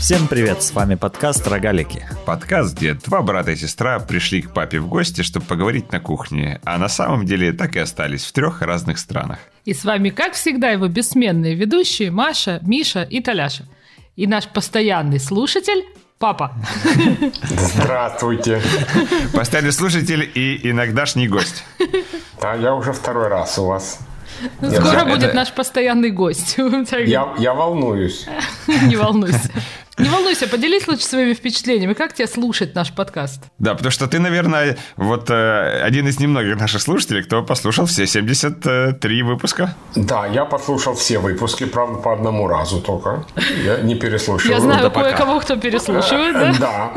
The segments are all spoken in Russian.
Всем привет, с вами подкаст «Рогалики». Подкаст, где два брата и сестра пришли к папе в гости, чтобы поговорить на кухне, а на самом деле так и остались в трех разных странах. И с вами, как всегда, его бессменные ведущие Маша, Миша и Таляша. И наш постоянный слушатель Папа. Здравствуйте. Постоянный слушатель и иногдашний гость. Да, я уже второй раз у вас. Скоро я, будет это... наш постоянный гость. Я, я волнуюсь. Не волнуйся. Не волнуйся, поделись лучше своими впечатлениями. Как тебе слушать наш подкаст? Да, потому что ты, наверное, вот э, один из немногих наших слушателей, кто послушал все 73 выпуска. Да, я послушал все выпуски, правда, по одному разу только. Я не переслушиваю. Я знаю кое-кого, кто переслушивает, да? Да,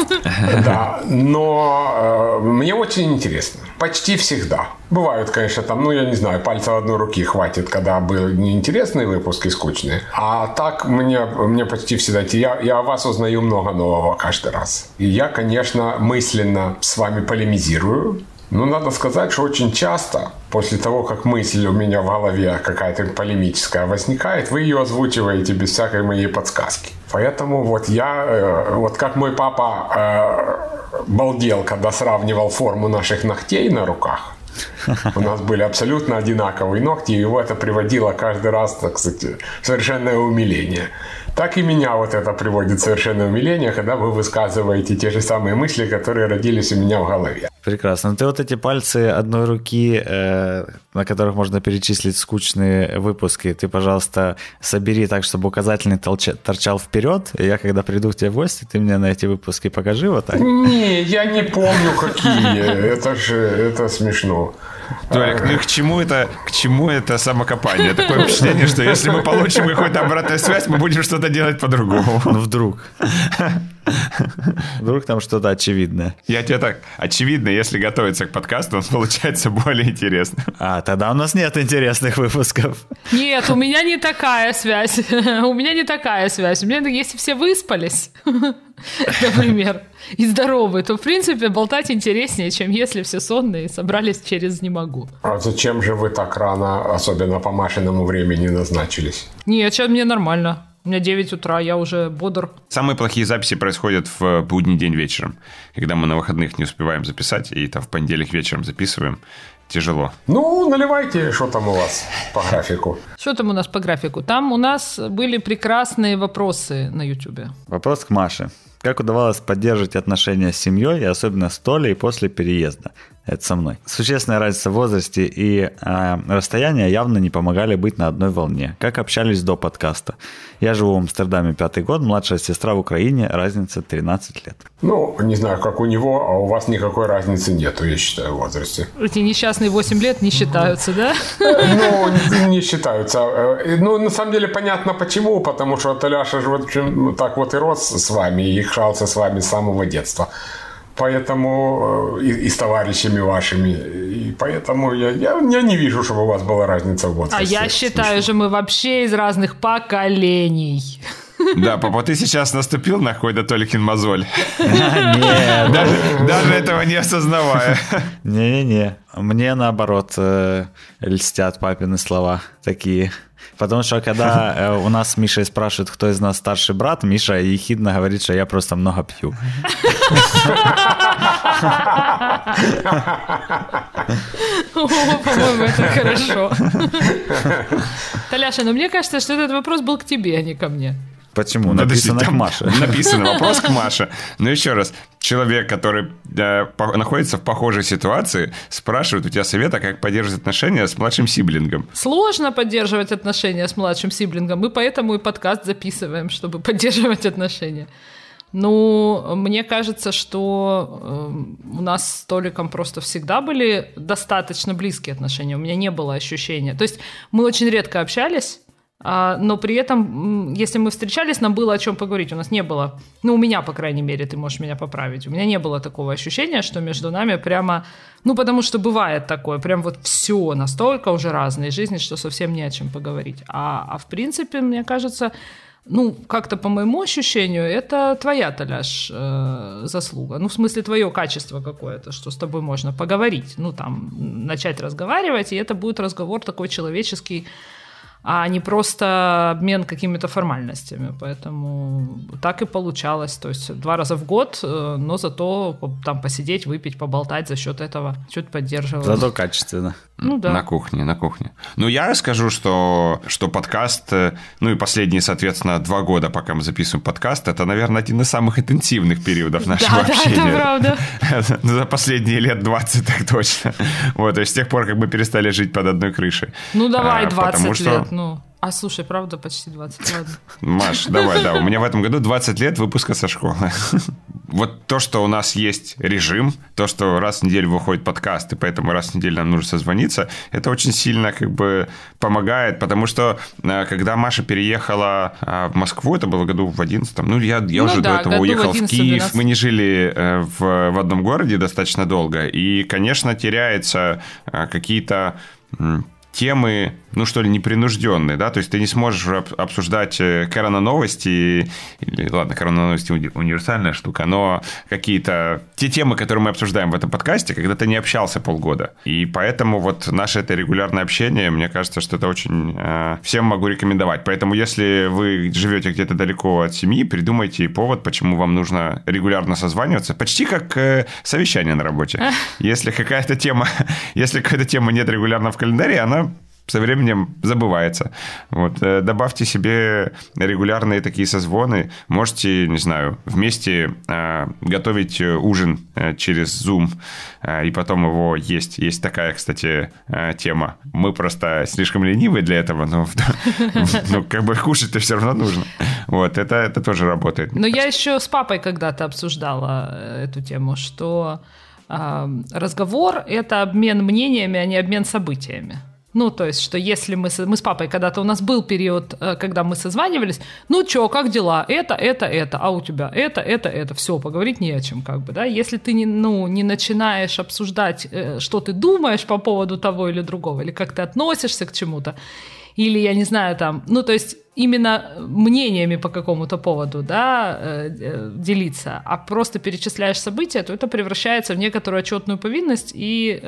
да. Но э, мне очень интересно. Почти всегда. Бывают, конечно, там, ну, я не знаю, пальца одной руки хватит, когда были неинтересные выпуски, скучные. А так мне, мне почти всегда... Я, я вас узнаю много нового каждый раз. И я, конечно, мысленно с вами полемизирую, но надо сказать, что очень часто после того, как мысль у меня в голове какая-то полемическая возникает, вы ее озвучиваете без всякой моей подсказки. Поэтому вот я, э, вот как мой папа э, балдел, когда сравнивал форму наших ногтей на руках, у нас были абсолютно одинаковые ногти, и его это приводило каждый раз, так сказать, в совершенное умиление. Так и меня вот это приводит в совершенное умиление, когда вы высказываете те же самые мысли, которые родились у меня в голове. Прекрасно. Ну, ты вот эти пальцы одной руки, э, на которых можно перечислить скучные выпуски, ты, пожалуйста, собери так, чтобы указательный толча- торчал вперед, и я, когда приду к тебе в гости, ты мне на эти выпуски покажи вот так. Не, я не помню, какие. Это же, это смешно. Толик, ну к чему это, к чему это самокопание? Такое впечатление, что если мы получим какую-то обратную связь, мы будем что-то делать по-другому. Ну вдруг. Вдруг там что-то очевидное. Я тебе так, очевидно, если готовиться к подкасту, он получается более интересным. А, тогда у нас нет интересных выпусков. Нет, у меня не такая связь. У меня не такая связь. У меня, если все выспались, например, и здоровые, то, в принципе, болтать интереснее, чем если все сонные и собрались через «не могу». А зачем же вы так рано, особенно по Машиному времени, назначились? Нет, сейчас мне нормально. У меня 9 утра, я уже бодр. Самые плохие записи происходят в будний день вечером, когда мы на выходных не успеваем записать, и там в понедельник вечером записываем. Тяжело. Ну, наливайте, что там у вас по графику. Что там у нас по графику? Там у нас были прекрасные вопросы на YouTube. Вопрос к Маше. Как удавалось поддерживать отношения с семьей, и особенно с Толей после переезда? Это со мной. Существенная разница в возрасте и э, расстояние явно не помогали быть на одной волне. Как общались до подкаста? Я живу в Амстердаме пятый год, младшая сестра в Украине, разница 13 лет. Ну, не знаю, как у него, а у вас никакой разницы нету, я считаю, в возрасте. Эти несчастные 8 лет не считаются, да? Ну, не считаются. Э, ну, на самом деле, понятно почему, потому что Таляша же вот так вот и рос с вами, и игрался с вами с самого детства. Поэтому э, и, и с товарищами вашими. И поэтому я, я, я не вижу, чтобы у вас была разница в возрасте. А я считаю же, мы вообще из разных поколений. Да, папа, ты сейчас наступил на какой-то Толикин мозоль. Нет. Даже этого не осознавая. Не-не-не. Мне, наоборот, э, льстят папины слова такие. Потому что когда э, у нас с Мишей спрашивают, кто из нас старший брат, Миша ехидно говорит, что я просто много пью. По-моему, это хорошо. Таляша, но мне кажется, что этот вопрос был к тебе, а не ко мне. Почему? Написано Подожди, к Маше. Написано вопрос к Маше. Но еще раз, человек, который э, по, находится в похожей ситуации, спрашивает у тебя совета, как поддерживать отношения с младшим сиблингом. Сложно поддерживать отношения с младшим сиблингом. Мы поэтому и подкаст записываем, чтобы поддерживать отношения. Ну, мне кажется, что э, у нас с Толиком просто всегда были достаточно близкие отношения. У меня не было ощущения. То есть мы очень редко общались, но при этом, если мы встречались, нам было о чем поговорить. У нас не было, ну, у меня, по крайней мере, ты можешь меня поправить, у меня не было такого ощущения, что между нами прямо, ну, потому что бывает такое, прям вот все настолько уже разные жизни, что совсем не о чем поговорить. А, а в принципе, мне кажется, ну, как-то по моему ощущению, это твоя, Таляш, э, заслуга. Ну, в смысле, твое качество какое-то, что с тобой можно поговорить, ну, там, начать разговаривать, и это будет разговор такой человеческий, а не просто обмен какими-то формальностями. Поэтому так и получалось. То есть два раза в год, э, но зато там посидеть, выпить, поболтать за счет этого чуть поддерживалось. Зато качественно. Ну да. На кухне, на кухне. Ну, я скажу, что, что подкаст, э, ну и последние, соответственно, два года, пока мы записываем подкаст, это, наверное, один из самых интенсивных периодов нашего да, общения. Да, это правда. За последние лет 20 так точно. Вот, то есть с тех пор, как мы перестали жить под одной крышей. Ну, давай А, 20 потому что- лет, ну. А слушай, правда, почти 20, ладно. Маш, давай, да. У меня в этом году 20 лет выпуска со школы. Вот то, что у нас есть режим, то, что раз в неделю выходит подкаст, и поэтому раз в неделю нам нужно созвониться, это очень сильно как бы помогает, потому что э, когда Маша переехала э, в Москву, это было году в 11 ну я, я Ну уже да, до этого в уехал в 11-12. Киев, мы не жили э, в, в одном городе достаточно долго, и, конечно, теряется э, какие-то темы, ну что ли, непринужденные, да, то есть ты не сможешь обсуждать э, корона-новости, или, ладно, корона-новости уни- универсальная штука, но какие-то те темы, которые мы обсуждаем в этом подкасте, когда ты не общался полгода. И поэтому вот наше это регулярное общение, мне кажется, что это очень э, всем могу рекомендовать. Поэтому если вы живете где-то далеко от семьи, придумайте повод, почему вам нужно регулярно созваниваться, почти как э, совещание на работе. Если какая-то тема, если какая-то тема нет регулярно в календаре, она со временем забывается. Вот. э, Добавьте себе регулярные такие созвоны. Можете, не знаю, вместе э, готовить э, ужин э, через Zoom э, и потом его есть. Есть такая, кстати, э, тема. Мы просто слишком ленивые для этого, но как бы кушать-то все равно нужно. Вот, это, это тоже работает. Но я еще с папой когда-то обсуждала э, эту тему, что разговор — это обмен мнениями, а не обмен событиями. Ну, то есть, что если мы, с- мы с папой когда-то, у нас был период, э, когда мы созванивались, ну, чё, как дела? Это, это, это, а у тебя это, это, это. Все, поговорить не о чем, как бы, да. Если ты не, ну, не начинаешь обсуждать, э, что ты думаешь по поводу того или другого, или как ты относишься к чему-то, или, я не знаю, там, ну, то есть именно мнениями по какому-то поводу, да, э, делиться, а просто перечисляешь события, то это превращается в некоторую отчетную повинность и,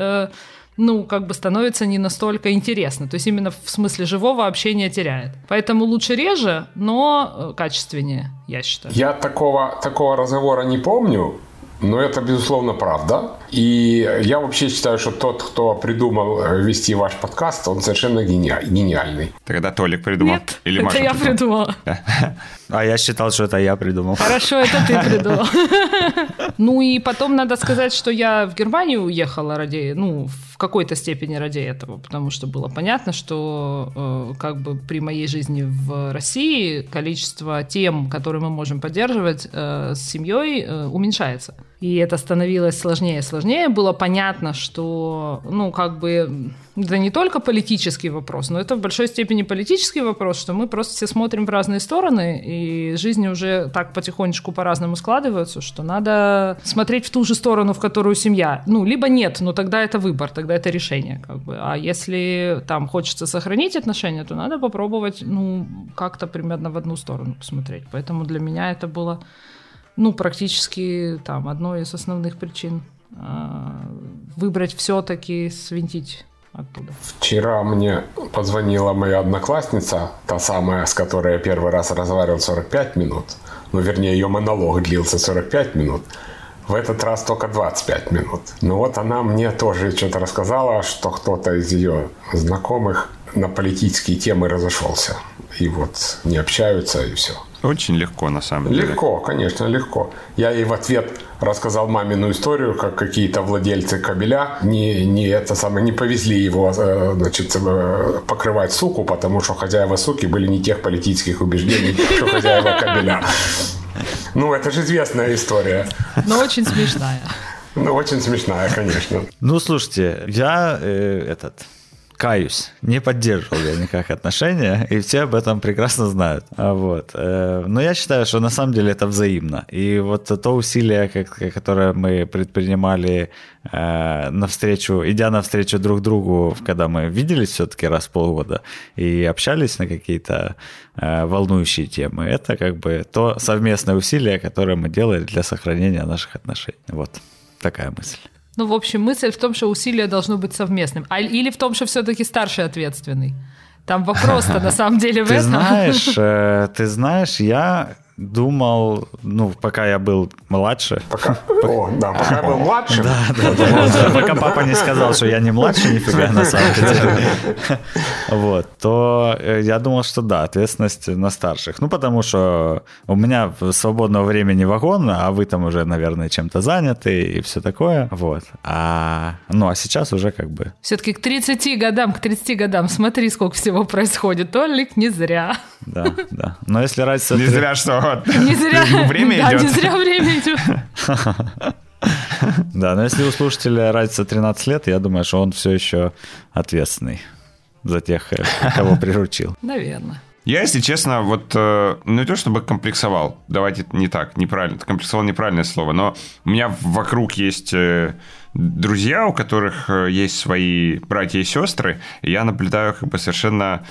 ну, как бы становится не настолько интересно. То есть именно в смысле живого общения теряет. Поэтому лучше реже, но э, качественнее, я считаю. Я такого, такого разговора не помню, но это, безусловно, правда. И я вообще считаю, что тот, кто придумал э, вести ваш подкаст, он совершенно гения- гениальный. Тогда Толик придумал. Нет, Или это Маша я придумала? придумала. А я считал, что это я придумал. Хорошо, это ты придумал. Ну и потом надо сказать, что я в Германию уехала ради, ну, в какой-то степени ради этого, потому что было понятно, что э, как бы при моей жизни в России количество тем, которые мы можем поддерживать э, с семьей, э, уменьшается. И это становилось сложнее и сложнее. Было понятно, что, ну, как бы, это не только политический вопрос, но это в большой степени политический вопрос, что мы просто все смотрим в разные стороны, и жизни уже так потихонечку по-разному складываются, что надо смотреть в ту же сторону, в которую семья. Ну, либо нет, но тогда это выбор, тогда это решение, как бы. А если там хочется сохранить отношения, то надо попробовать, ну, как-то примерно в одну сторону посмотреть. Поэтому для меня это было ну, практически там одной из основных причин а, выбрать все-таки свинтить оттуда. Вчера мне позвонила моя одноклассница, та самая, с которой я первый раз разговаривал 45 минут. Ну, вернее, ее монолог длился 45 минут. В этот раз только 25 минут. Ну вот она мне тоже что-то рассказала, что кто-то из ее знакомых на политические темы разошелся. И вот не общаются, и все. Очень легко, на самом деле. Легко, конечно, легко. Я ей в ответ рассказал мамину историю, как какие-то владельцы кабеля не, не, это самое, не повезли его э, значит, э, покрывать суку, потому что хозяева суки были не тех политических убеждений, что хозяева кабеля. Ну, это же известная история. Но очень смешная. Ну, очень смешная, конечно. Ну, слушайте, я э, этот каюсь, не поддерживал я никак отношения, и все об этом прекрасно знают. А Вот. э, Но я считаю, что на самом деле это взаимно. И вот то усилие, которое мы предпринимали э, навстречу, идя навстречу друг другу, когда мы виделись все-таки раз в полгода и общались на какие-то э, волнующие темы, это как бы то совместное усилие, которое мы делали для сохранения наших отношений. Вот такая мысль. Ну, в общем, мысль в том, что усилие должно быть совместным. А, или в том, что все-таки старший ответственный. Там вопрос-то на самом деле в Ты этом. знаешь, э, ты знаешь, я думал, ну, пока я был младше, Пока, о, да, пока я был младшим. Да, да, да. Пока папа не сказал, что я не младше нифига на самом деле. Вот, то э, я думал, что да, ответственность на старших. Ну, потому что у меня свободного времени вагон, а вы там уже, наверное, чем-то заняты и все такое. Вот. А, ну, а сейчас уже как бы... Все-таки к 30 годам, к 30 годам, смотри, сколько всего происходит. Толик не зря. Да, да. Но если разница... Не зря, что вот Не зря. время да, идет. не зря время идет. Да, но если у слушателя разница 13 лет, я думаю, что он все еще ответственный за тех, э, кого приручил. Наверное. Я, если честно, вот э, ну не то чтобы комплексовал, давайте не так, неправильно, комплексовал неправильное слово, но у меня вокруг есть э, друзья, у которых э, есть свои братья и сестры, и я наблюдаю как бы совершенно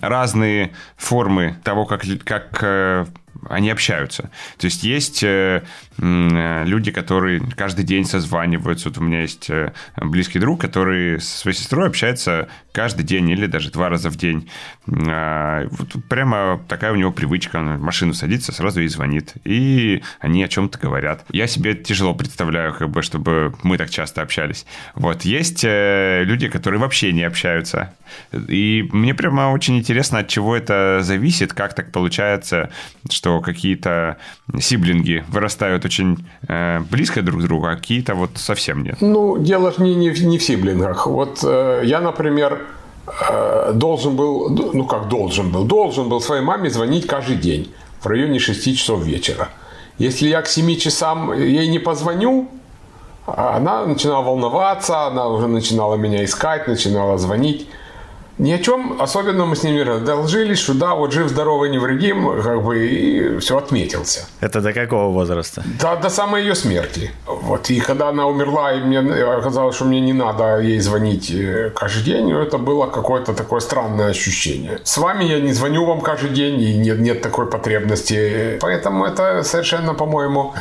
разные формы того, как, как э, они общаются. То есть есть э, э, люди, которые каждый день созваниваются. Вот у меня есть э, близкий друг, который со своей сестрой общается каждый день или даже два раза в день. А, Вот прямо такая у него привычка. Он в машину садится, сразу ей звонит. И они о чем-то говорят. Я себе тяжело представляю, как бы, чтобы мы так часто общались. Вот. Есть люди, которые вообще не общаются. И мне прямо очень интересно, от чего это зависит, как так получается, что какие-то сиблинги вырастают очень э, близко друг к другу, а какие-то вот совсем нет. Ну, дело же не, не, не в сиблингах. Вот э, я, например, э, должен был, ну как должен был, должен был своей маме звонить каждый день в районе 6 часов вечера. Если я к 7 часам ей не позвоню, а она начинала волноваться, она уже начинала меня искать, начинала звонить. Ни о чем особенно мы с не одолжились, что да, вот жив-здоровый, невредим, как бы и все отметился. Это до какого возраста? Да, до самой ее смерти. Вот. И когда она умерла, и мне оказалось, что мне не надо ей звонить э, каждый день, это было какое-то такое странное ощущение. С вами я не звоню вам каждый день, и нет, нет такой потребности. Поэтому это совершенно, по-моему,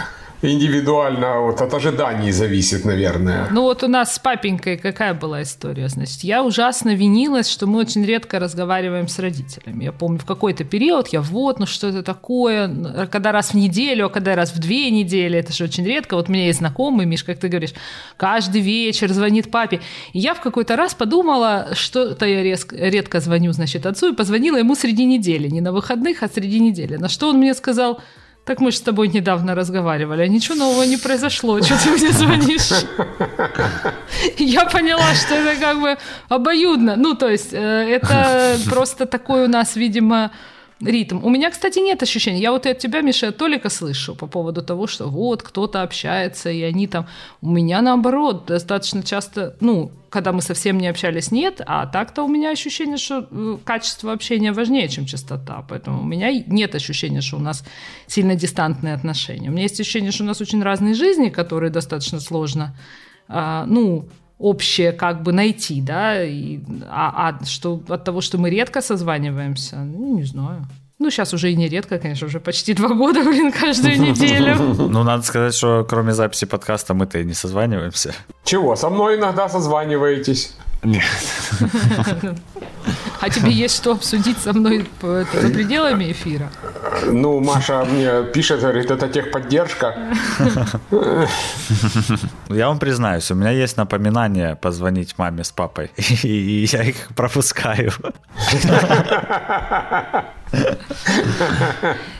индивидуально вот от ожиданий зависит, наверное. Ну вот у нас с папенькой какая была история? Значит, я ужасно винилась, что мы очень редко разговариваем с родителями. Я помню, в какой-то период я вот, ну что это такое? Когда раз в неделю, а когда раз в две недели, это же очень редко. Вот у меня есть знакомый, Миш, как ты говоришь, каждый вечер звонит папе. И я в какой-то раз подумала, что-то я резко, редко звоню, значит, отцу, и позвонила ему среди недели, не на выходных, а среди недели. На что он мне сказал, так мы же с тобой недавно разговаривали, а ничего нового не произошло. Что ты мне звонишь? Я поняла, что это как бы обоюдно. Ну, то есть, э, это просто такой у нас, видимо, ритм. У меня, кстати, нет ощущения. Я вот и от тебя, Миша, от Толика слышу по поводу того, что вот кто-то общается, и они там... У меня наоборот достаточно часто, ну, когда мы совсем не общались, нет, а так-то у меня ощущение, что э, качество общения важнее, чем частота. Поэтому у меня нет ощущения, что у нас сильно дистантные отношения. У меня есть ощущение, что у нас очень разные жизни, которые достаточно сложно, а, ну, общее как бы найти, да, и, а, а что от того, что мы редко созваниваемся, ну, не знаю. Ну, сейчас уже и не редко, конечно, уже почти два года, блин, каждую неделю. Ну, надо сказать, что кроме записи подкаста мы-то и не созваниваемся. Чего? Со мной иногда созваниваетесь. Нет. А тебе есть что обсудить со мной за пределами эфира? Ну, Маша мне пишет, говорит, это техподдержка. Я вам признаюсь, у меня есть напоминание позвонить маме с папой, и, и я их пропускаю.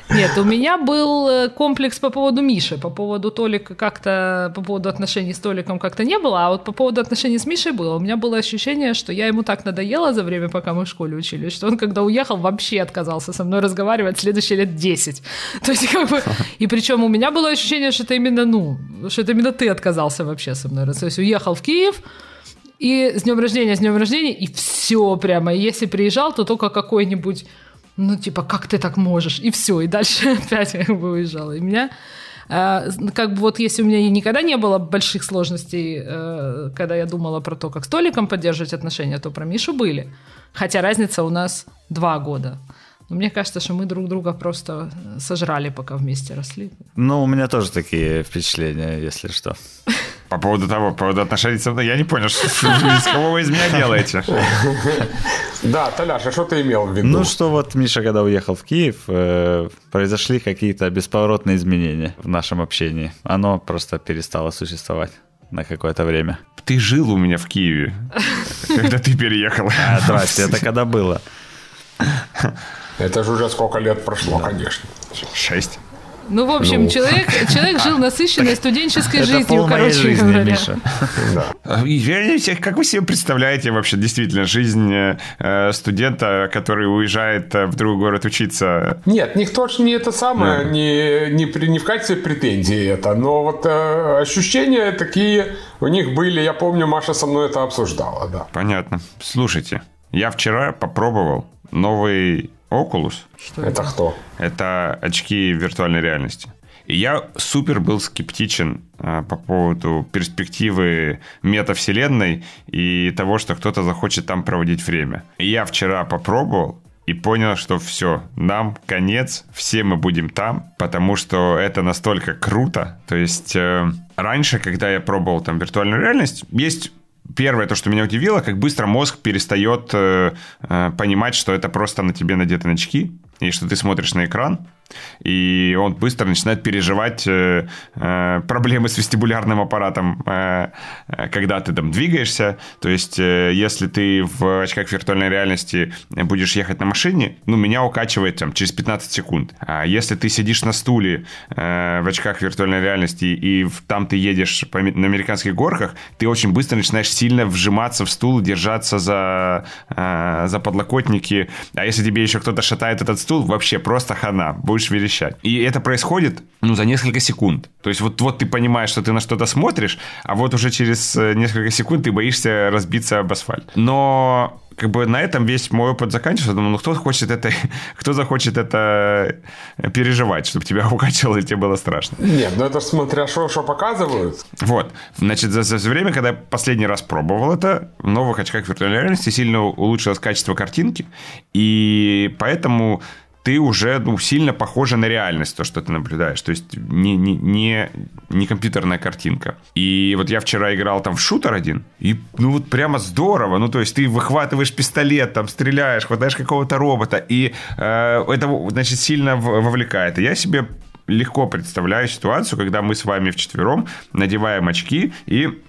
Нет, у меня был э, комплекс по поводу Миши, по поводу Толика как-то, по поводу отношений с Толиком как-то не было, а вот по поводу отношений с Мишей было. У меня было ощущение, что я ему так надоела за время, пока мы в школе учились, что он, когда уехал, вообще отказался со мной разговаривать следующие лет 10. То есть, как бы, и причем у меня было ощущение, что это именно, ну, что это именно ты отказался вообще со мной. То есть, уехал в Киев, и с днем рождения, с днем рождения, и все прямо. И если приезжал, то только какой-нибудь, ну, типа, как ты так можешь? И все, и дальше опять как бы уезжала. И меня, как бы вот если у меня никогда не было больших сложностей, э, когда я думала про то, как с Толиком поддерживать отношения, то про Мишу были. Хотя разница у нас два года. Но мне кажется, что мы друг друга просто сожрали, пока вместе росли. Ну, у меня тоже такие впечатления, если что. По поводу того, по поводу отношений со мной, я не понял, что, из кого вы из меня делаете. Да, Толяша, что ты имел в виду? Ну, что вот Миша, когда уехал в Киев, э, произошли какие-то бесповоротные изменения в нашем общении. Оно просто перестало существовать на какое-то время. Ты жил у меня в Киеве, когда ты переехал. А, здрасте, это когда было? Это же уже сколько лет прошло, конечно. Шесть. Ну, в общем, Ну. человек, человек жил насыщенной студенческой Это жизнью, пол моей короче жизни, говоря. Миша. А, Я не знаю, Как вы себе представляете вообще действительно жизнь э, студента, который уезжает э, в другой город учиться? Нет, никто же не это самое, не, не, при- не в качестве претензии это, но вот э, ощущения такие у них были, я помню, Маша со мной это обсуждала, да. Понятно. Слушайте, я вчера попробовал новый Oculus. это кто? Это очки виртуальной реальности. И я супер был скептичен а, по поводу перспективы метавселенной и того, что кто-то захочет там проводить время. И я вчера попробовал и понял, что все, нам конец, все мы будем там, потому что это настолько круто. То есть э, раньше, когда я пробовал там виртуальную реальность, есть Первое, то, что меня удивило, как быстро мозг перестает э, э, понимать, что это просто на тебе надеты очки, и что ты смотришь на экран, и он быстро начинает переживать э, э, проблемы с вестибулярным аппаратом, э, э, когда ты там двигаешься. То есть, э, если ты в очках виртуальной реальности будешь ехать на машине, ну, меня укачивает там через 15 секунд. А если ты сидишь на стуле э, в очках виртуальной реальности, и в- там ты едешь по, на американских горках, ты очень быстро начинаешь сильно вжиматься в стул, держаться за, э, за подлокотники. А если тебе еще кто-то шатает этот стул, вообще просто хана, будешь верещать. И это происходит, ну, за несколько секунд. То есть вот, вот ты понимаешь, что ты на что-то смотришь, а вот уже через э, несколько секунд ты боишься разбиться об асфальт. Но как бы на этом весь мой опыт заканчивается. Думаю, ну кто хочет это, кто захочет это переживать, чтобы тебя укачивало и тебе было страшно. Нет, ну это смотря что, что показывают. Вот. Значит, за, за время, когда я последний раз пробовал это, в новых очках виртуальной реальности сильно улучшилось качество картинки, и поэтому ты уже ну, сильно похожа на реальность, то, что ты наблюдаешь. То есть не, не, не, не компьютерная картинка. И вот я вчера играл там в шутер один, и ну вот прямо здорово. Ну, то есть ты выхватываешь пистолет, там стреляешь, хватаешь какого-то робота, и э, это, значит, сильно вовлекает. И я себе легко представляю ситуацию, когда мы с вами вчетвером надеваем очки и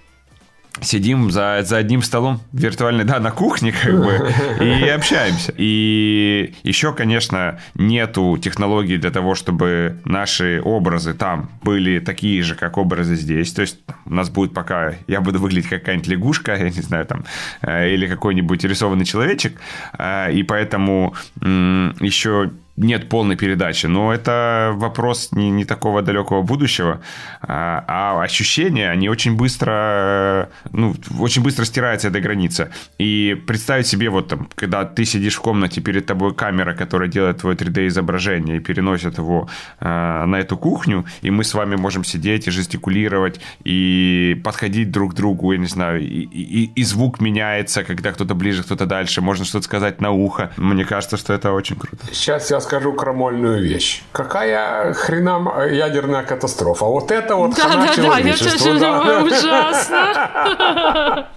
сидим за, за одним столом виртуальной, да, на кухне, как бы, и общаемся. И еще, конечно, нету технологий для того, чтобы наши образы там были такие же, как образы здесь. То есть у нас будет пока, я буду выглядеть как какая-нибудь лягушка, я не знаю, там, э, или какой-нибудь рисованный человечек, э, и поэтому еще нет полной передачи, но это вопрос не, не такого далекого будущего, а, а ощущения, они очень быстро, э, ну, очень быстро стираются эта граница. И представить себе, вот там, когда ты сидишь в комнате, перед тобой камера, которая делает твое 3D-изображение и переносит его э, на эту кухню, и мы с вами можем сидеть и жестикулировать, и подходить друг к другу, я не знаю, и, и, и звук меняется, когда кто-то ближе, кто-то дальше, можно что-то сказать на ухо. Мне кажется, что это очень круто. Сейчас я скажу крамольную вещь. Какая хренам ядерная катастрофа? Вот это вот хана Да-да-да, я человечеству, тоже да. думаю, ужасно.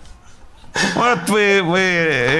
Вот вы, вы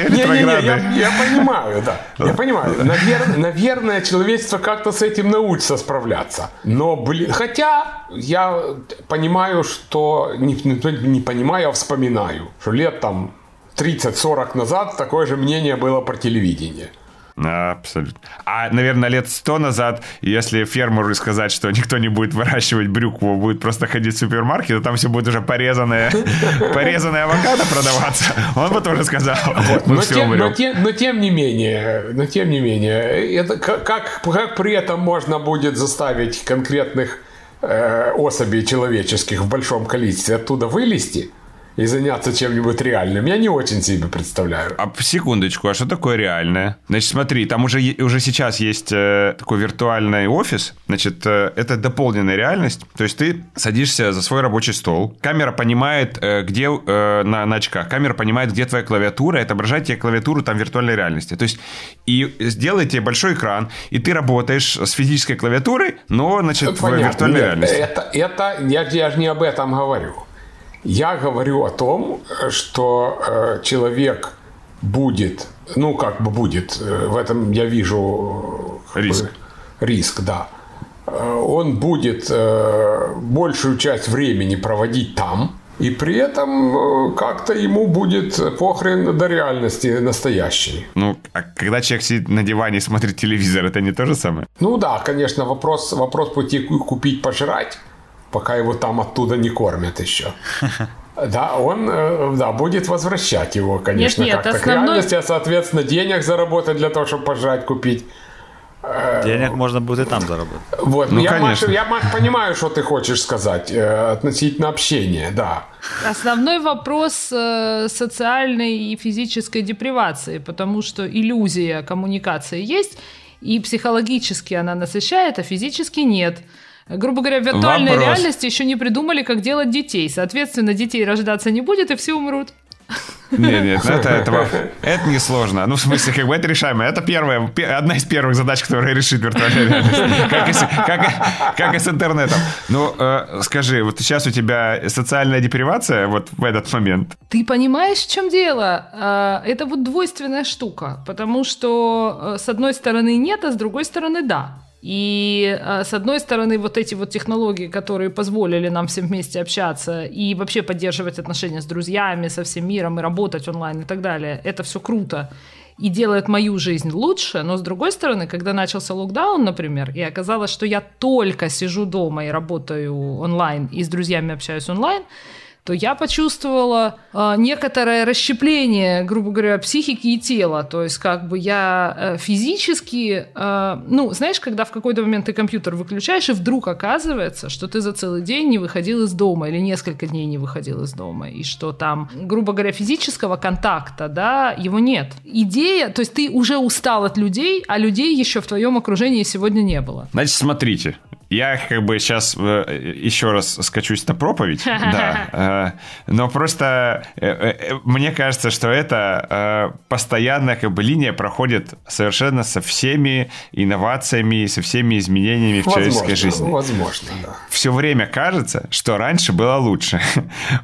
Не-не-не, ретрограды. я, я понимаю, да. Я понимаю. Навер- наверное, человечество как-то с этим научится справляться. Но, блин, хотя я понимаю, что... Не, не- не понимаю, а вспоминаю, что лет там 30-40 назад такое же мнение было про телевидение. Абсолютно. А, наверное, лет сто назад, если фермеру сказать, что никто не будет выращивать брюкву, будет просто ходить в супермаркет, то там все будет уже порезанное, порезанное авокадо продаваться, он бы тоже сказал, вот, мы но, все тем, но, тем, но тем не менее, но тем не менее, это как при этом можно будет заставить конкретных э, особей человеческих в большом количестве оттуда вылезти и заняться чем-нибудь реальным, я не очень себе представляю. А секундочку, а что такое реальное? Значит, смотри, там уже, уже сейчас есть э, такой виртуальный офис. Значит, э, это дополненная реальность. То есть ты садишься за свой рабочий стол. Камера понимает, э, где э, на, на очках. Камера понимает, где твоя клавиатура, и отображает тебе клавиатуру там виртуальной реальности. То есть и сделает тебе большой экран, и ты работаешь с физической клавиатурой, но, значит, в Понятно. виртуальной Нет, реальности. Это, это я, я же не об этом говорю. Я говорю о том, что э, человек будет, ну как бы будет, э, в этом я вижу э, риск, бы, риск, да. Э, он будет э, большую часть времени проводить там, и при этом э, как-то ему будет похрен до реальности настоящей. Ну, а когда человек сидит на диване и смотрит телевизор, это не то же самое? Ну да, конечно, вопрос, вопрос пути купить пожрать, пока его там оттуда не кормят еще. Да, он да, будет возвращать его, конечно, нет, нет, как-то основной... к реальности, а, соответственно, денег заработать для того, чтобы пожрать купить. Денег можно будет и там заработать. Вот, ну, я, конечно. Маш, я, Маш, понимаю, что ты хочешь сказать э, относительно общения, да. Основной вопрос э, социальной и физической депривации, потому что иллюзия коммуникации есть, и психологически она насыщает, а физически нет. Грубо говоря, в виртуальной Вопрос. реальности еще не придумали, как делать детей. Соответственно, детей рождаться не будет, и все умрут. Нет, нет, это, это, это не сложно. Ну, в смысле, как бы это решаемо. Это первая, одна из первых задач, которая решит виртуальная реальность. Как и, как, как и с интернетом. Ну, э, скажи, вот сейчас у тебя социальная депривация вот в этот момент? Ты понимаешь, в чем дело? Э, это вот двойственная штука. Потому что э, с одной стороны нет, а с другой стороны да. И э, с одной стороны, вот эти вот технологии, которые позволили нам всем вместе общаться и вообще поддерживать отношения с друзьями, со всем миром и работать онлайн и так далее, это все круто и делает мою жизнь лучше, но с другой стороны, когда начался локдаун, например, и оказалось, что я только сижу дома и работаю онлайн, и с друзьями общаюсь онлайн, то я почувствовала э, некоторое расщепление, грубо говоря, психики и тела. То есть как бы я э, физически, э, ну, знаешь, когда в какой-то момент ты компьютер выключаешь, и вдруг оказывается, что ты за целый день не выходил из дома или несколько дней не выходил из дома, и что там, грубо говоря, физического контакта, да, его нет. Идея, то есть ты уже устал от людей, а людей еще в твоем окружении сегодня не было. Значит, смотрите, я как бы сейчас э, еще раз скачусь на проповедь, да, э, но просто э, мне кажется, что это постоянная как бы линия проходит совершенно со всеми инновациями, со всеми изменениями в возможно, человеческой жизни. Возможно, да. Все время кажется, что раньше было лучше.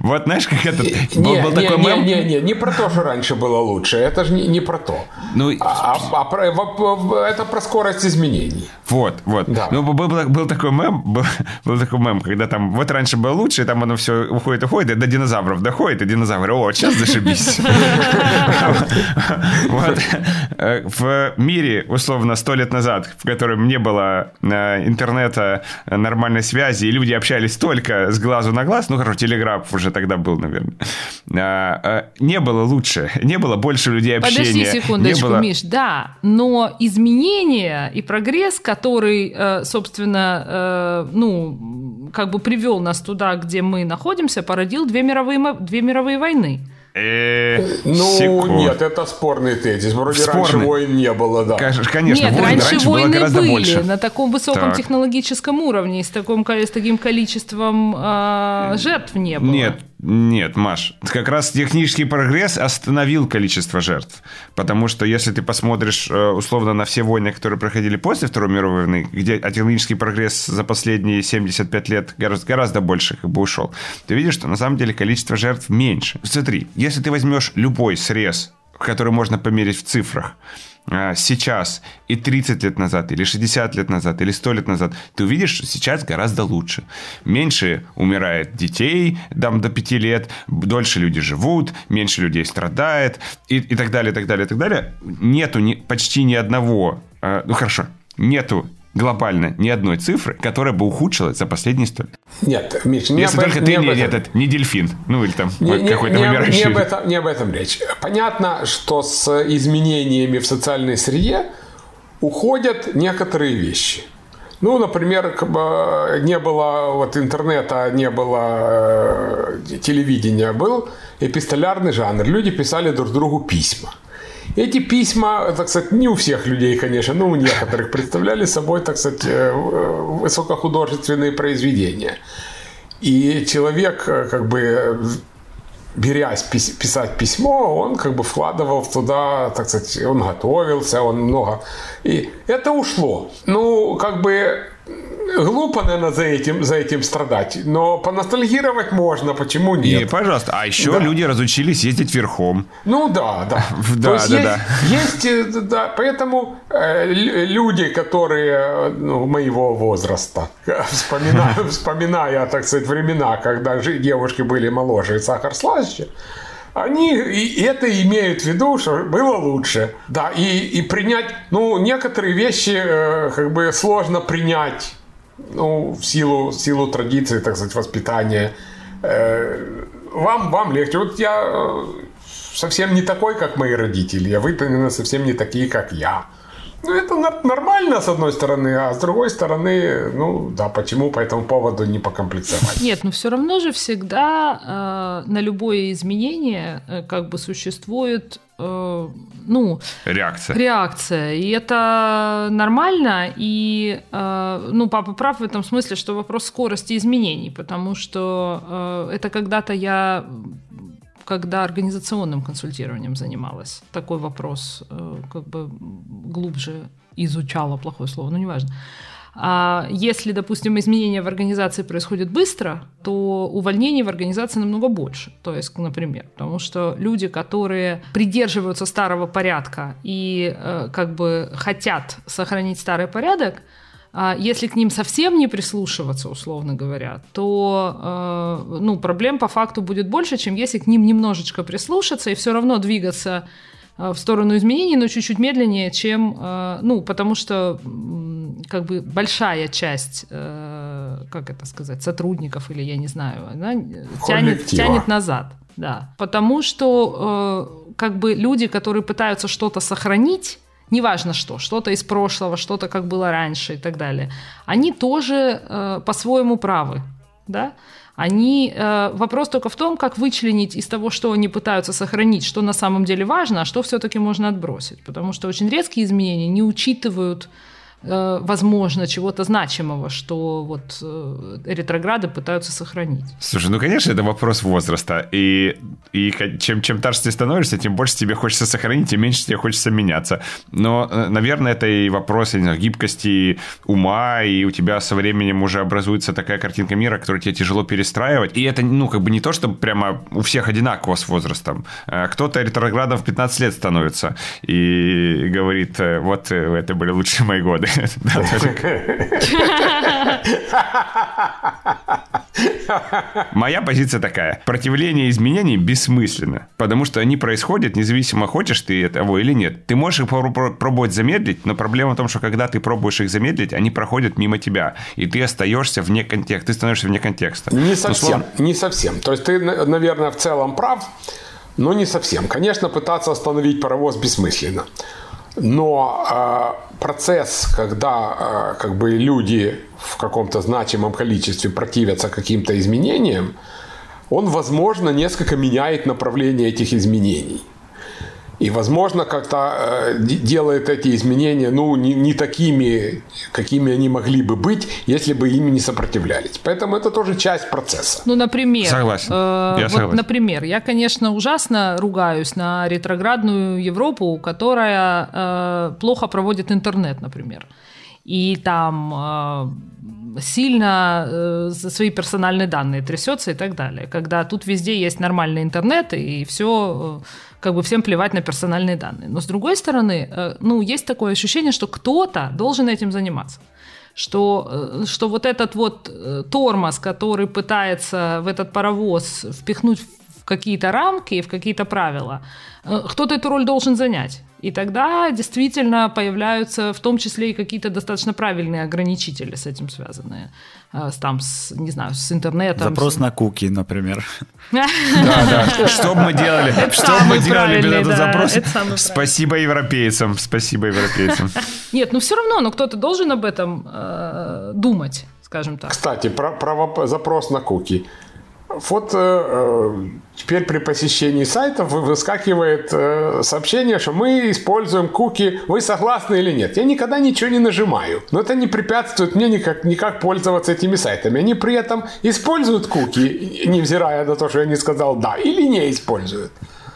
Вот знаешь, как это был, не, был не, такой не, мем? Не, не, не про то, что раньше было лучше. Это же не, не про то. Ну, а, а, а про, это про скорость изменений. Вот, вот. Да. Ну, был, был, был такой мем, был, был такой мем, когда там вот раньше было лучше, и там оно все уходит, уходит, и до динозавров доходит, и динозавры, о, сейчас зашибись. Вот. Э, в мире, условно, сто лет назад, в котором не было э, интернета, э, нормальной связи, и люди общались только с глазу на глаз, ну, хорошо, телеграф уже тогда был, наверное, не было лучше, не было больше людей общения. Подожди секундочку, Миш, да, но изменения и прогресс, который, собственно, Э, ну, как бы привел нас туда, где мы находимся, породил две мировые, две мировые войны. Ну, нет, это спорный тезис. Вроде спорный. раньше войн не было, да. Конечно, нет, войн, раньше, раньше войны было были больше. на таком высоком так. технологическом уровне, с, таким, с таким количеством э, жертв не было. Нет, нет, Маш, как раз технический прогресс остановил количество жертв. Потому что если ты посмотришь э, условно на все войны, которые проходили после Второй мировой войны, где технический прогресс за последние 75 лет гораздо, гораздо больше как бы ушел, ты видишь, что на самом деле количество жертв меньше. Смотри, если ты возьмешь любой срез, который можно померить в цифрах, сейчас и 30 лет назад, или 60 лет назад, или 100 лет назад, ты увидишь, что сейчас гораздо лучше. Меньше умирает детей там, до 5 лет, дольше люди живут, меньше людей страдает, и, и так далее, и так далее, и так далее. Нету ни, почти ни одного, э, ну хорошо, нету глобально ни одной цифры, которая бы ухудшилась за последние сто лет. Нет, Миш, не Если об, только не ты не, этом. этот, не дельфин, ну или там не, какой-то не, вымирающий. Не об, этом, не об этом речь. Понятно, что с изменениями в социальной среде уходят некоторые вещи. Ну, например, не было вот интернета, не было э, телевидения, был эпистолярный жанр. Люди писали друг другу письма. Эти письма, так сказать, не у всех людей, конечно, но у некоторых представляли собой, так сказать, э, высокохудожественные произведения. И человек, э, как бы, берясь писать письмо, он как бы вкладывал туда, так сказать, он готовился, он много. И это ушло. Ну, как бы глупо, наверное, за этим, за этим страдать, но поностальгировать можно, почему нет? И, пожалуйста. А еще да. люди разучились ездить верхом. Ну да, да. да, есть, да, да. Есть, э, да, поэтому э, люди, которые ну, моего возраста, вспоминая, вспоминая, так сказать, времена, когда девушки были моложе и сахар слаще, они и это имеют в виду, что было лучше. Да, и, и принять, ну, некоторые вещи э, как бы сложно принять, ну, в силу, в силу традиции, так сказать, воспитания. Э, вам, вам легче. Вот я э, совсем не такой, как мои родители, а вы, наверное, совсем не такие, как я. Ну, это нормально, с одной стороны, а с другой стороны, ну, да, почему по этому поводу не покомплексовать? Нет, но все равно же всегда э, на любое изменение э, как бы существует э, ну, реакция. Реакция. И это нормально. И, э, ну, папа прав в этом смысле, что вопрос скорости изменений, потому что э, это когда-то я когда организационным консультированием занималась. Такой вопрос э, как бы глубже изучала, плохое слово, но неважно. А если, допустим, изменения в организации происходят быстро, то увольнений в организации намного больше. То есть, например, потому что люди, которые придерживаются старого порядка и э, как бы хотят сохранить старый порядок, если к ним совсем не прислушиваться, условно говоря, то э, ну, проблем по факту будет больше, чем если к ним немножечко прислушаться и все равно двигаться э, в сторону изменений, но чуть-чуть медленнее, чем, э, ну, потому что как бы большая часть, как это сказать, сотрудников или я не знаю, она тянет, тянет назад, да, потому что как бы люди, которые пытаются что-то сохранить неважно что, что-то из прошлого, что-то как было раньше и так далее, они тоже э, по-своему правы, да, они, э, вопрос только в том, как вычленить из того, что они пытаются сохранить, что на самом деле важно, а что все-таки можно отбросить, потому что очень резкие изменения не учитывают возможно, чего-то значимого, что вот э, ретрограды пытаются сохранить. Слушай, ну, конечно, это вопрос возраста. И, и чем, чем старше ты становишься, тем больше тебе хочется сохранить, тем меньше тебе хочется меняться. Но, э, наверное, это и вопрос не знаю, гибкости ума, и у тебя со временем уже образуется такая картинка мира, которую тебе тяжело перестраивать. И это, ну, как бы не то, что прямо у всех одинаково с возрастом. Кто-то ретроградом в 15 лет становится и говорит, вот это были лучшие мои годы. Моя позиция такая. Противление изменений бессмысленно, потому что они происходят, независимо, хочешь ты этого или нет. Ты можешь их пробовать замедлить, но проблема в том, что когда ты пробуешь их замедлить, они проходят мимо тебя, и ты остаешься вне контекста, ты становишься вне контекста. Не совсем, не совсем. То есть ты, наверное, в целом прав, но не совсем. Конечно, пытаться остановить паровоз бессмысленно. Но э, процесс, когда э, как бы люди в каком-то значимом количестве противятся каким-то изменениям, он, возможно, несколько меняет направление этих изменений. И, возможно, как-то э, делает эти изменения ну, не, не такими, какими они могли бы быть, если бы ими не сопротивлялись. Поэтому это тоже часть процесса. Ну, например. Согласен. Э, я вот, согласен. Например, я, конечно, ужасно ругаюсь на ретроградную Европу, которая э, плохо проводит интернет, например. И там э, сильно э, свои персональные данные трясется и так далее. Когда тут везде есть нормальный интернет, и все э, как бы всем плевать на персональные данные. Но с другой стороны, э, ну, есть такое ощущение, что кто-то должен этим заниматься что, э, что вот этот вот э, тормоз, который пытается в этот паровоз впихнуть какие-то рамки, в какие-то правила, кто-то эту роль должен занять. И тогда действительно появляются в том числе и какие-то достаточно правильные ограничители с этим связанные. Э, там, с, не знаю, с интернетом. Запрос с... на куки, например. Да, да. Что бы мы делали? Что бы мы делали без этого запроса? Спасибо европейцам, спасибо европейцам. Нет, ну все равно, но кто-то должен об этом э, думать, скажем так. Кстати, про запрос на куки. Вот э, э, теперь при посещении сайтов выскакивает э, сообщение, что мы используем куки, вы согласны или нет. Я никогда ничего не нажимаю, но это не препятствует мне никак, никак пользоваться этими сайтами. Они при этом используют куки, невзирая на то, что я не сказал да, или не используют.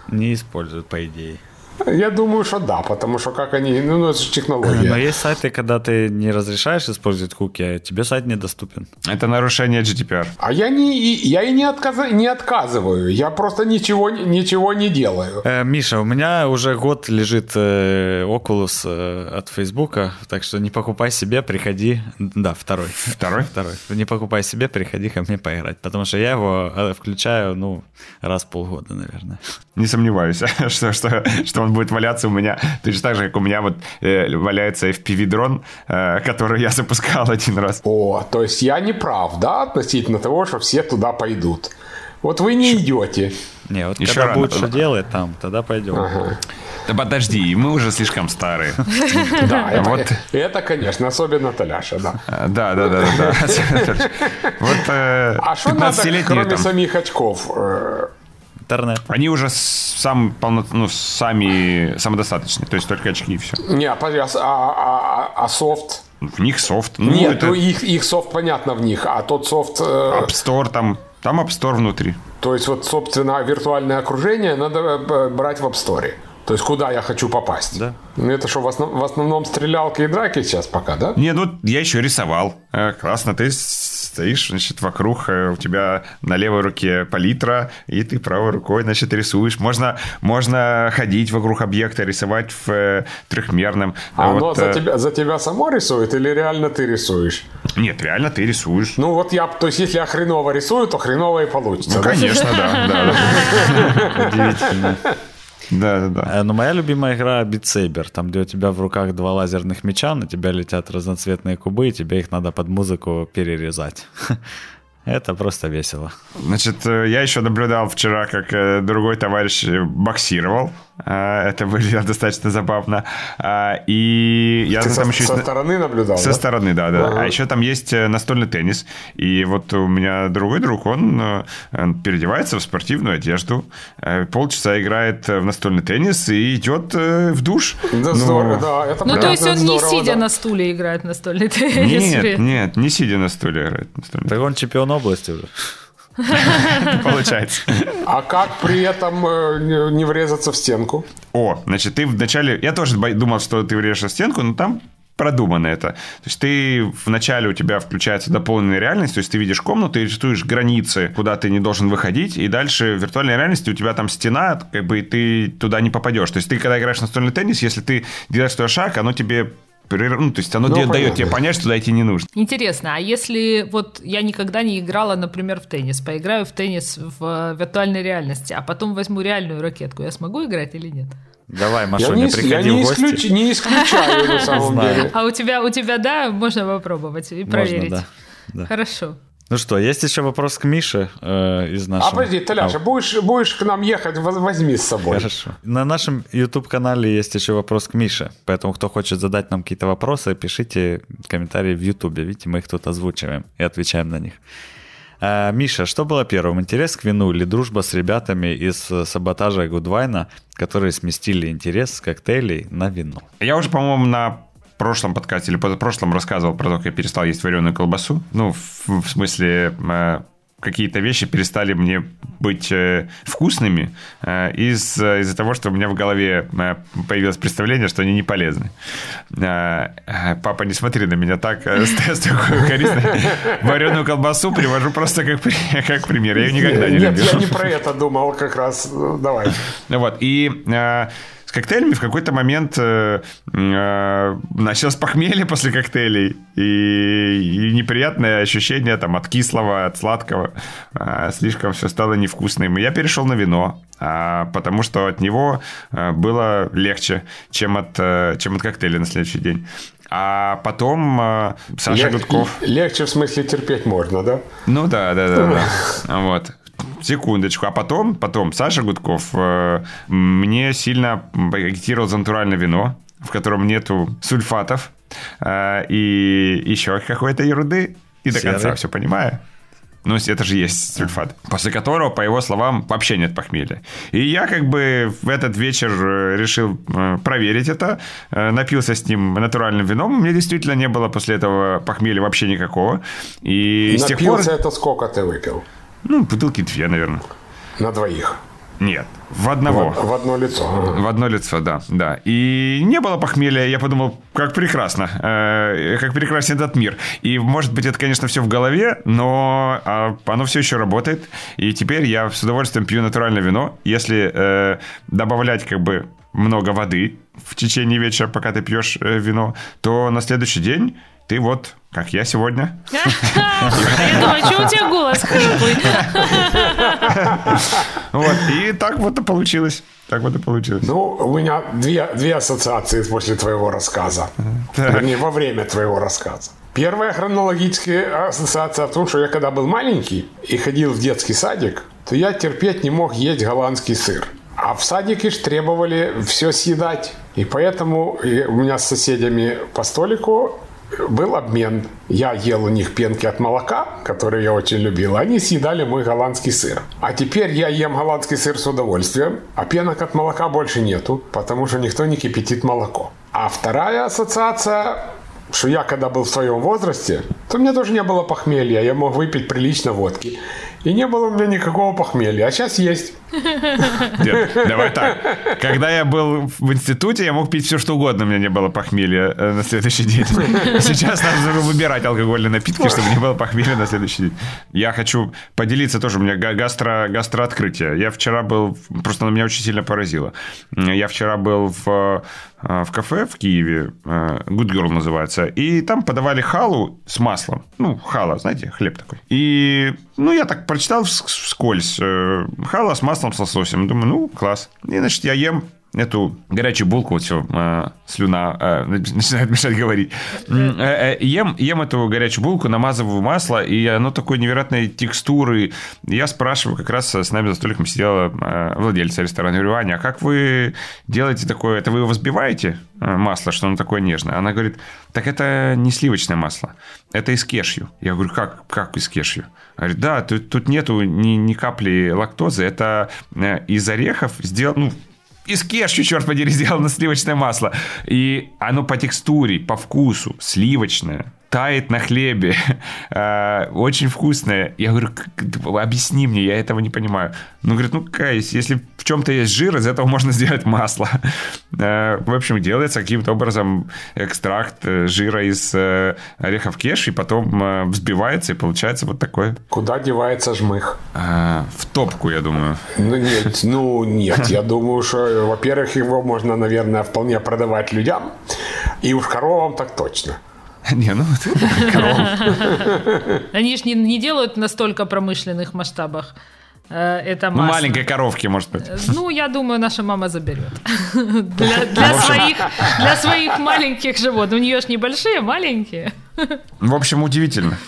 Не используют, по идее. Я думаю, что да, потому что как они, ну, это же технология. Но есть сайты, когда ты не разрешаешь использовать куки, а тебе сайт недоступен. Это нарушение GDPR. А я, не, я и не, отказ, не отказываю, я просто ничего, ничего не делаю. Э, Миша, у меня уже год лежит э, Oculus э, от Фейсбука, так что не покупай себе, приходи. Да, второй. Второй? Второй. Не покупай себе, приходи ко мне поиграть, потому что я его э, включаю, ну, раз в полгода, наверное. Не сомневаюсь, что, что, что он будет валяться у меня точно так же, как у меня вот э, валяется FPV-дрон, э, который я запускал один раз. О, то есть я не прав, да, относительно того, что все туда пойдут. Вот вы не идете. Не, вот Еще когда рано будет что делать там, тогда пойдем. Да подожди, мы уже слишком старые. Да, это, Вот. это, конечно, особенно Толяша, да. А, Да, да, да, да. да. Вот э, А что надо, 15-летние кроме самих очков? Интернет. они уже сам, полно, ну, сами самодостаточные, то есть только очки и все. Не, подожди, а, с- а, а- а софт? В них софт. Ну, Нет, это ну их, их софт понятно в них, а тот софт... э, App Store там, там App Store внутри. То есть вот, собственно, виртуальное окружение надо э, брать в App Store. То есть куда я хочу попасть. Да. Ну это что, в, основ- в основном стрелялки и драки сейчас пока, да? Не, ну я еще рисовал. Э, Классно, ты стоишь, значит, вокруг, э, у тебя на левой руке палитра, и ты правой рукой, значит, рисуешь. Можно, можно ходить вокруг объекта, рисовать в э, трехмерном. А Вот, оно за э, тебя, за тебя само рисует или реально ты рисуешь? Нет, реально ты рисуешь. Ну вот я, то есть если я хреново рисую, то хреново и получится. Ну, да? конечно, да. Удивительно. Да, да, да. Э, Но моя любимая игра Beat Saber, там, где у тебя в руках два лазерных меча, на тебя летят разноцветные кубы, и тебе их надо под музыку перерезать. Это просто весело. Значит, э, я еще наблюдал вчера, как э, другой товарищ боксировал. Э, Это выглядело достаточно забавно. А, И я Ты со, там еще... со стороны наблюдал, Со да? стороны, да, да. Ага. А еще там есть э, настольный теннис. И вот у меня другой друг, он э, переодевается в спортивную одежду, э, полчаса играет в настольный теннис и идет в душ. Да, Ну, здорово, да. Это Ну, то есть он не здорово, сидя да. на стуле играет в настольный теннис. Нет, нет, не сидя на стуле играет. в настольный Так он чемпион области уже. Получается. А как при этом э, не- врезаться в стенку? О, значит, ты вначале... Я тоже думал, что ты врежешь в стенку, но там продумано это. То есть ты вначале у тебя включается дополненная реальность, то есть ты видишь комнату и рисуешь границы, куда ты не должен выходить, и дальше в виртуальной реальности у тебя там стена, как бы и ты туда не попадешь. То есть ты, когда играешь в настольный теннис, если ты делаешь свой шаг, оно тебе ну, то есть оно Ну, дает понятно. тебе понять, что туда идти не нужно. Интересно, а если вот я никогда не играла, например, в теннис, поиграю в теннис в э, виртуальной реальности, а потом возьму реальную ракетку, я смогу играть или нет? Давай, Я Машуня, не, я приходи не, в гости. исключ- не исключаю на самом деле. А у тебя, у тебя, да, можно попробовать и проверить. да, да. Хорошо. Ну что, есть еще вопрос к Мише э, из А нашего... подожди, Толяша, будешь, будешь к нам ехать, воз- возьми с собой. Хорошо. На нашем YouTube-канале есть еще вопрос к Мише, поэтому кто хочет задать нам какие-то вопросы, пишите комментарии в YouTube. Видите, мы их тут озвучиваем и отвечаем на них. А, Миша, что было первым, интерес к вину или дружба с ребятами из э, саботажа Гудвайна, которые сместили интерес с коктейлей на вино? Я уже, по-моему, на прошлом подкасте или позапрошлом рассказывал про то, как я перестал есть вареную колбасу. Ну, в, в смысле, э, какие-то вещи перестали мне быть э, вкусными э, из, из-за того, что у меня в голове появилось представление, что они не полезны. Папа, не смотри на меня так, с такой укоризной. Вареную колбасу привожу просто как, как пример. Я ее никогда не Нет, любил. я не про это думал как раз. Ну, Давай. Вот, и с коктейлями в какой-то момент э, э, началось похмелье после коктейлей и, и неприятное ощущение там от кислого, от сладкого. Э, слишком все стало невкусным. И я перешел на вино, а, потому что от него э, было легче, чем от, э, чем от коктейля на следующий день. А потом э, Саша Лег- Гудков... Легче в смысле терпеть можно, да? Ну да, да, да, да. Вот. Секундочку. А потом, потом Саша Гудков э, мне сильно агитировал за натуральное вино, в котором нету сульфатов э, и еще какой-то ерунды. И до Серый. конца все понимаю. Ну, это же есть сульфат. После которого, по его словам, вообще нет похмелья. И я как бы в этот вечер э, решил э, проверить это. Э, Напился с ним натуральным вином. У меня действительно не было после этого похмелья вообще никакого. И с тех пор... Напился это сколько ты выпил? Ну, бутылки две, наверное. На двоих. Нет, в одного. В, в одно лицо. В одно лицо, да, да. И не было похмелья, я подумал, как прекрасно, э, как прекрасен этот мир. И, может быть, это, конечно, все в голове, но э, оно все еще работает. И теперь я с удовольствием пью натуральное вино. Если э, добавлять как бы много воды в течение вечера, пока ты пьешь э, вино, то на следующий день ты вот, как я сегодня. Я думаю, что у тебя голос хриплый? Вот, и так вот и получилось. Так вот и получилось. Ну, у меня две, две ассоциации после твоего рассказа. Вернее, во время твоего рассказа. Первая хронологическая ассоциация в том, что я когда был маленький и ходил в детский садик, то я терпеть не мог есть голландский сыр. А в садике ж требовали все съедать. И поэтому у меня с соседями по столику был обмен. Я ел у них пенки от молока, которые я очень любил. Они съедали мой голландский сыр. А теперь я ем голландский сыр с удовольствием, а пенок от молока больше нету, потому что никто не кипятит молоко. А вторая ассоциация что я когда был в своем возрасте, то у меня тоже не было похмелья, я мог выпить прилично водки. И не было у меня никакого похмелья, а сейчас есть. Нет, давай так. Когда я был в институте, я мог пить все, что угодно, у меня не было похмелья э, на следующий день. Сейчас надо выбирать алкогольные напитки, чтобы не было похмелья на следующий день. Я хочу поделиться тоже, у меня гастро, гастрооткрытие. Я вчера был, просто оно меня очень сильно поразило. Я вчера был в в кафе в Киеве, э, Good Girl называется, и там подавали халу с маслом. Ну, хала, знаете, хлеб такой. И, ну, я так прочитал вскользь. Хала с маслом с лососем. Думаю, ну, класс. И, значит, я ем эту горячую булку, вот все, э, слюна э, начинает мешать говорить. Э, э, ем, ем эту горячую булку, намазываю масло, и оно такой невероятной текстуры. Я спрашиваю, как раз с нами за столиком сидела э, владельца ресторана. Я говорю, Аня, а как вы делаете такое? Это вы его взбиваете, э, масло, что оно такое нежное? Она говорит, так это не сливочное масло, это из кешью. Я говорю, как, как из кешью? Говорит, да, тут, тут нету ни, ни капли лактозы, это э, из орехов сделано, ну, из кешью, черт подери, сделано сливочное масло. И оно по текстуре, по вкусу сливочное тает на хлебе, э, очень вкусное. Я говорю, объясни мне, я этого не понимаю. Ну, говорит, ну, какая если в чем-то есть жир, из этого можно сделать масло. Э, в общем, делается каким-то образом экстракт э, жира из орехов кеш, и потом взбивается, и получается вот такое. Куда девается жмых? В топку, я думаю. Ну, нет, ну, нет. Я думаю, что, во-первых, его можно, наверное, вполне продавать людям, и уж коровам так точно. Не, ну, Они же не, не делают настолько промышленных масштабах. Э, это ну, маленькой коровки, может быть. Э, ну, я думаю, наша мама заберет. Для, для, своих, для своих маленьких животных. У нее же небольшие, маленькие. В общем, удивительно.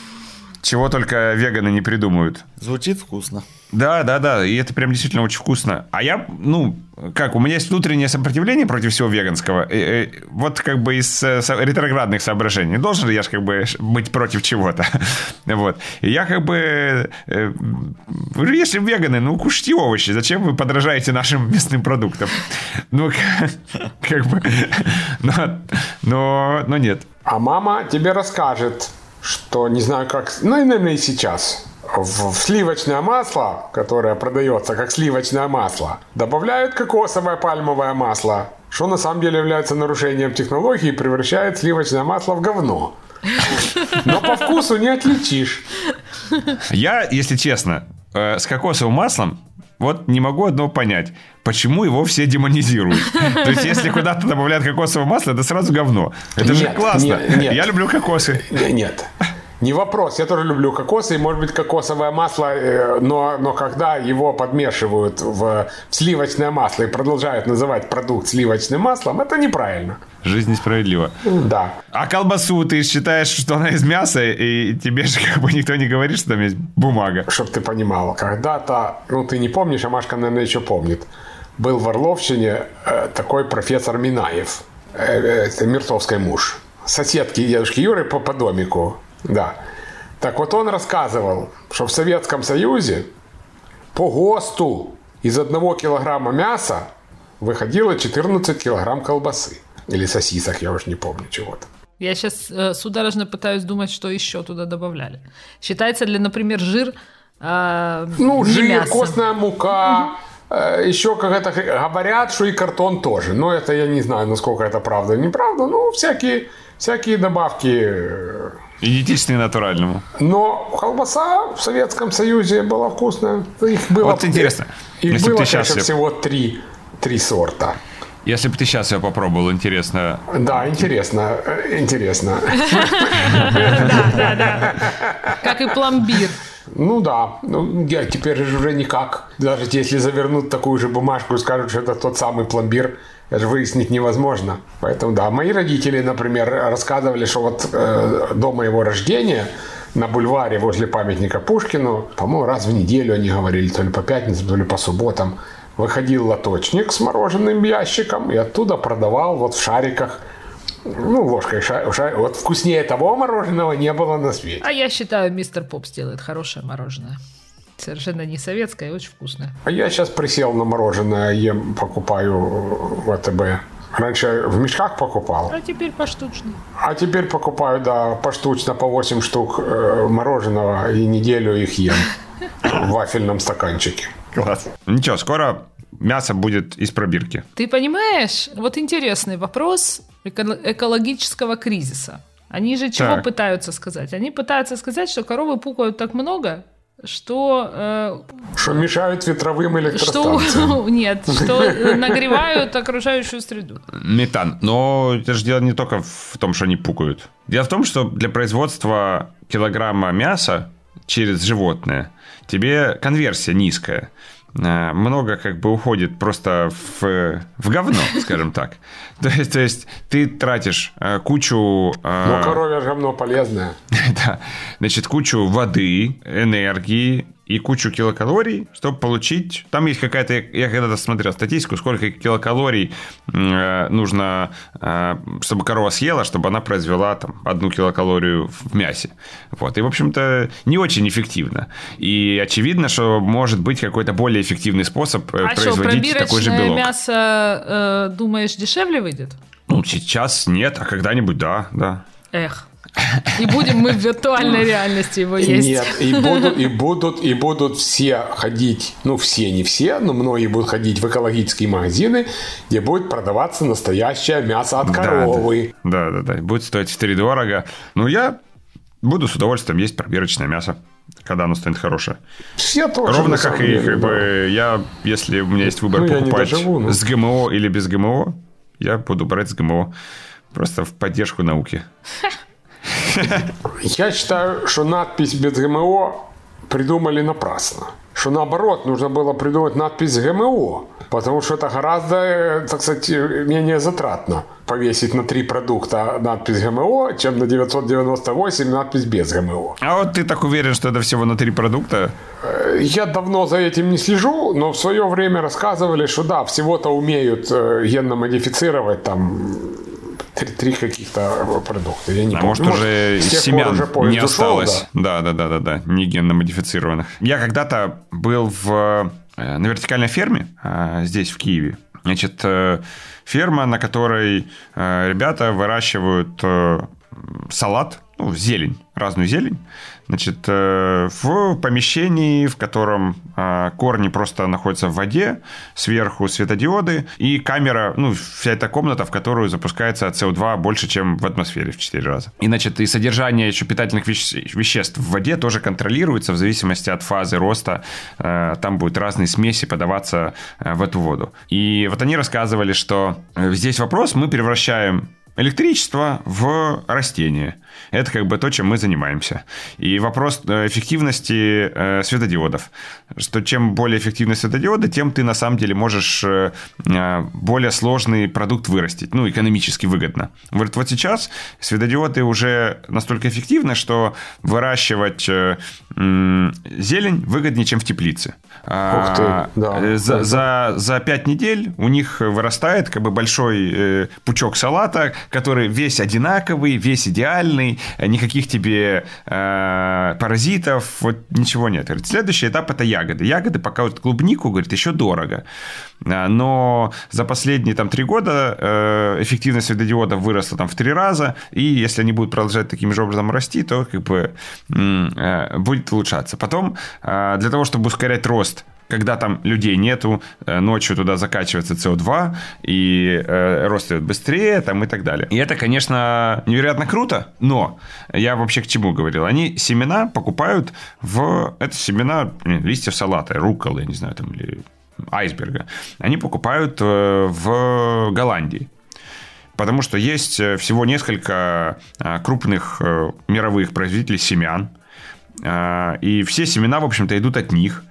Чего только веганы не придумают. Звучит вкусно. Да, да, да, и это прям действительно очень вкусно. А я, ну, как, у меня есть внутреннее сопротивление против всего веганского. И, и, вот как бы из ретроградных соображений. Должен ли я же как бы быть против чего-то? вот. И я как бы... Э, если веганы, ну, кушайте овощи. Зачем вы подражаете нашим местным продуктам? ну, как бы... но, но, нет. А мама тебе расскажет, что не знаю как... Ну, наверное, и сейчас в сливочное масло, которое продается как сливочное масло, добавляют кокосовое пальмовое масло, что на самом деле является нарушением технологии и превращает сливочное масло в говно. Но по вкусу не отличишь. Я, если честно, э, с кокосовым маслом вот не могу одно понять. Почему его все демонизируют? То есть, если куда-то добавляют кокосовое масло, это сразу говно. Это нет, же классно. Нет, нет. Я люблю кокосы. Нет. Не вопрос, я тоже люблю кокосы, и может быть кокосовое масло, э, но, но когда его подмешивают в сливочное масло и продолжают называть продукт сливочным маслом, это неправильно. Жизнь несправедлива. Да. А колбасу ты считаешь, что она из мяса, и тебе же как бы никто не говорит, что там есть бумага. Чтоб ты понимал, когда-то, ну ты не помнишь, а Машка, наверное, еще помнит, был в Орловщине э, такой профессор Минаев, э, это Мертовский муж, соседки дедушки Юры по, по домику. Да. Так вот он рассказывал, что в Советском Союзе по ГОСТу из одного килограмма мяса выходило 14 килограмм колбасы. Или сосисок, я уж не помню чего-то. Я сейчас э, судорожно пытаюсь думать, что еще туда добавляли. Считается ли, например, жир э, Ну, жир, мясо. костная мука, э, еще как это говорят, что и картон тоже. Но это я не знаю, насколько это правда или неправда. Ну, всякие, всякие добавки. э, Идентичный натуральному. Но колбаса в Советском Союзе была вкусная. Их было, Вот интересно, Их если было, ты щас конечно, её- всего три, три сорта. Если бы ты сейчас ее попробовал, интересно. Да, интересно, э, интересно. Как и пломбир. Ну да, ну, я теперь же уже никак. Даже если завернут такую же бумажку и скажут, что это тот самый пломбир, это же выяснить невозможно. Поэтому да, мои родители, например, рассказывали, что вот э, до моего рождения на бульваре возле памятника Пушкину, по-моему, раз в неделю они говорили, то ли по пятницам, то ли по субботам, выходил лоточник с мороженым ящиком и оттуда продавал вот в шариках ну, ложкой, ша- ша- вот вкуснее того мороженого не было на свете. А я считаю, мистер Попс делает хорошее мороженое. Совершенно не советское и очень вкусное. А я сейчас присел на мороженое, ем, покупаю в АТБ. Раньше в мешках покупал, А теперь поштучно. а теперь покупаю, да, поштучно по 8 штук э, мороженого и неделю их ем в вафельном стаканчике. Класс. Ничего, скоро мясо будет из пробирки. Ты понимаешь, вот интересный вопрос эко- экологического кризиса. Они же чего Так. пытаются сказать? Они пытаются сказать, что коровы пукают так много, что, э, Что мешают ветровым что электростанциям. нет, что э, нагревают окружающую среду. Метан. Но это же дело не только в том, что они пукают. Дело в том, что для производства килограмма мяса через животное тебе конверсия низкая. Э, Много как бы уходит просто в, в говно, скажем так. То есть, то есть ты тратишь э, кучу... э, Но коровье говно полезное. да, значит, кучу воды, энергии и кучу килокалорий, чтобы получить... Там есть какая-то... Я когда-то смотрел статистику, сколько килокалорий э, нужно, э, чтобы корова съела, чтобы она произвела там одну килокалорию в мясе. Вот. И, в общем-то, не очень эффективно. И очевидно, что может быть какой-то более эффективный способ э, А что, производить такой же белок. мясо, э, думаешь, дешевле выйдет? Ну, сейчас нет, а когда-нибудь да, да. Эх. И будем мы в виртуальной реальности его есть. Нет, и будут, и будут, и будут все ходить, ну все, не все, но многие будут ходить в экологические магазины, где будет продаваться настоящее мясо от коровы. Да, да, да. Будет стоить в три дорого. Ну, я буду с удовольствием есть пробирочное мясо, когда оно станет хорошее. Все тоже. Ровно как и деле, как да. бы я, если у меня есть выбор Ну, покупать доживу, но- с ГМО или без ГМО, я буду брать с ГМО. Просто в поддержку науки. Я считаю, что надпись без ГМО придумали напрасно. Что наоборот, нужно было придумать надпись ГМО. Потому что это гораздо, э, так сказать, э, менее затратно повесить на три продукта надпись ГМО, чем на 998 надпись без ГМО. А вот ты так уверен, что это всего на три продукта? Э, Я давно за этим не слежу, но в свое время рассказывали, что да, всего-то умеют генно модифицировать там три, три каких-то э, продукта. Я не А помню. может, уже пор семян уже не ушел, осталось. Да, да, да, да, да. Не генно модифицированных. Я когда-то был в, э, на вертикальной ферме э, здесь, в Киеве. Значит, ферма, на которой ребята выращивают салат, ну, зелень, разную зелень. Значит, э, в помещении, в котором э, корни просто находятся в воде, сверху светодиоды и камера, ну, вся эта комната, в которую запускается СО2 больше, чем в атмосфере в 4 раза. И, значит, и содержание еще питательных веще- веществ в воде тоже контролируется в зависимости от фазы роста. Э, Там будут разные смеси подаваться э, в эту воду. И вот они рассказывали, что здесь вопрос, мы превращаем электричество в растение. Это как бы то, чем мы занимаемся. И вопрос э, эффективности э, светодиодов. Что чем более эффективны светодиоды, тем ты на самом деле можешь э, э, более сложный продукт вырастить. Ну, экономически выгодно. Говорит, вот сейчас светодиоды уже настолько эффективны, что выращивать э, зелень выгоднее, чем в теплице. А, Ух ты, да. э, За, за, за 5 недель у них вырастает как бы большой пучок салата, который весь одинаковый, весь идеальный, э, никаких тебе э, паразитов, вот ничего нет. Говорит, следующий этап это ягоды. Ягоды пока вот клубнику, говорит, еще дорого. А, Но за последние там три года э, эффективность светодиодов выросла там в три раза, и если они будут продолжать таким же образом расти, то как бы э, будет улучшаться. Потом э, для того, чтобы ускорять рост когда там людей нету, э, ночью туда закачивается СО2, и э, рост быстрее, там и так далее. И это, конечно, невероятно круто, но я вообще к чему говорил? Они семена покупают в... Это семена листьев салата, рукколы, я не знаю, там, или айсберга. Они покупают э, в Голландии потому что есть э, всего несколько крупных мировых производителей семян, и все семена, в общем-то, идут от них.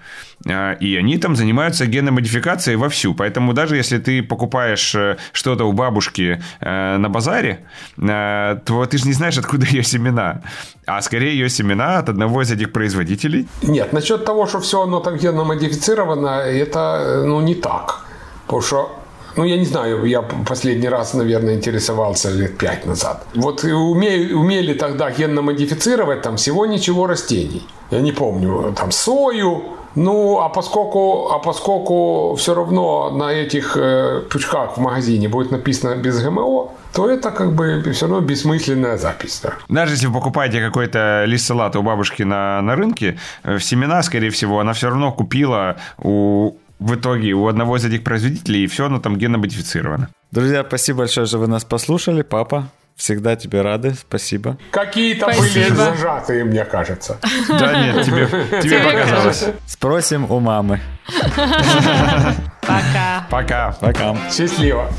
И они там занимаются геномодификацией вовсю. Поэтому даже если ты покупаешь что-то у бабушки на базаре, то ты же не знаешь, откуда ее семена. А скорее ее семена от одного из этих производителей. Нет, насчет того, что все оно там геномодифицировано, это ну, не так. Потому что ну, я не знаю, я последний раз, наверное, интересовался лет пять назад. Вот умею, умели тогда генно модифицировать там всего ничего растений. Я не помню, там сою, ну, а поскольку, а поскольку все равно на этих э, пучках в магазине будет написано без ГМО, то это как бы все равно бессмысленная запись. Да. Даже если вы покупаете какой-то лист салата у бабушки на, на рынке, в э, семена, скорее всего, она все равно купила у в итоге у одного из этих производителей, и все оно там геномодифицировано. Друзья, спасибо большое, что вы нас послушали. Папа, всегда тебе рады. Спасибо. Какие-то были зажатые, мне кажется. Да нет, тебе, тебе показалось. Спросим у мамы. Пока. Пока. Пока. Счастливо.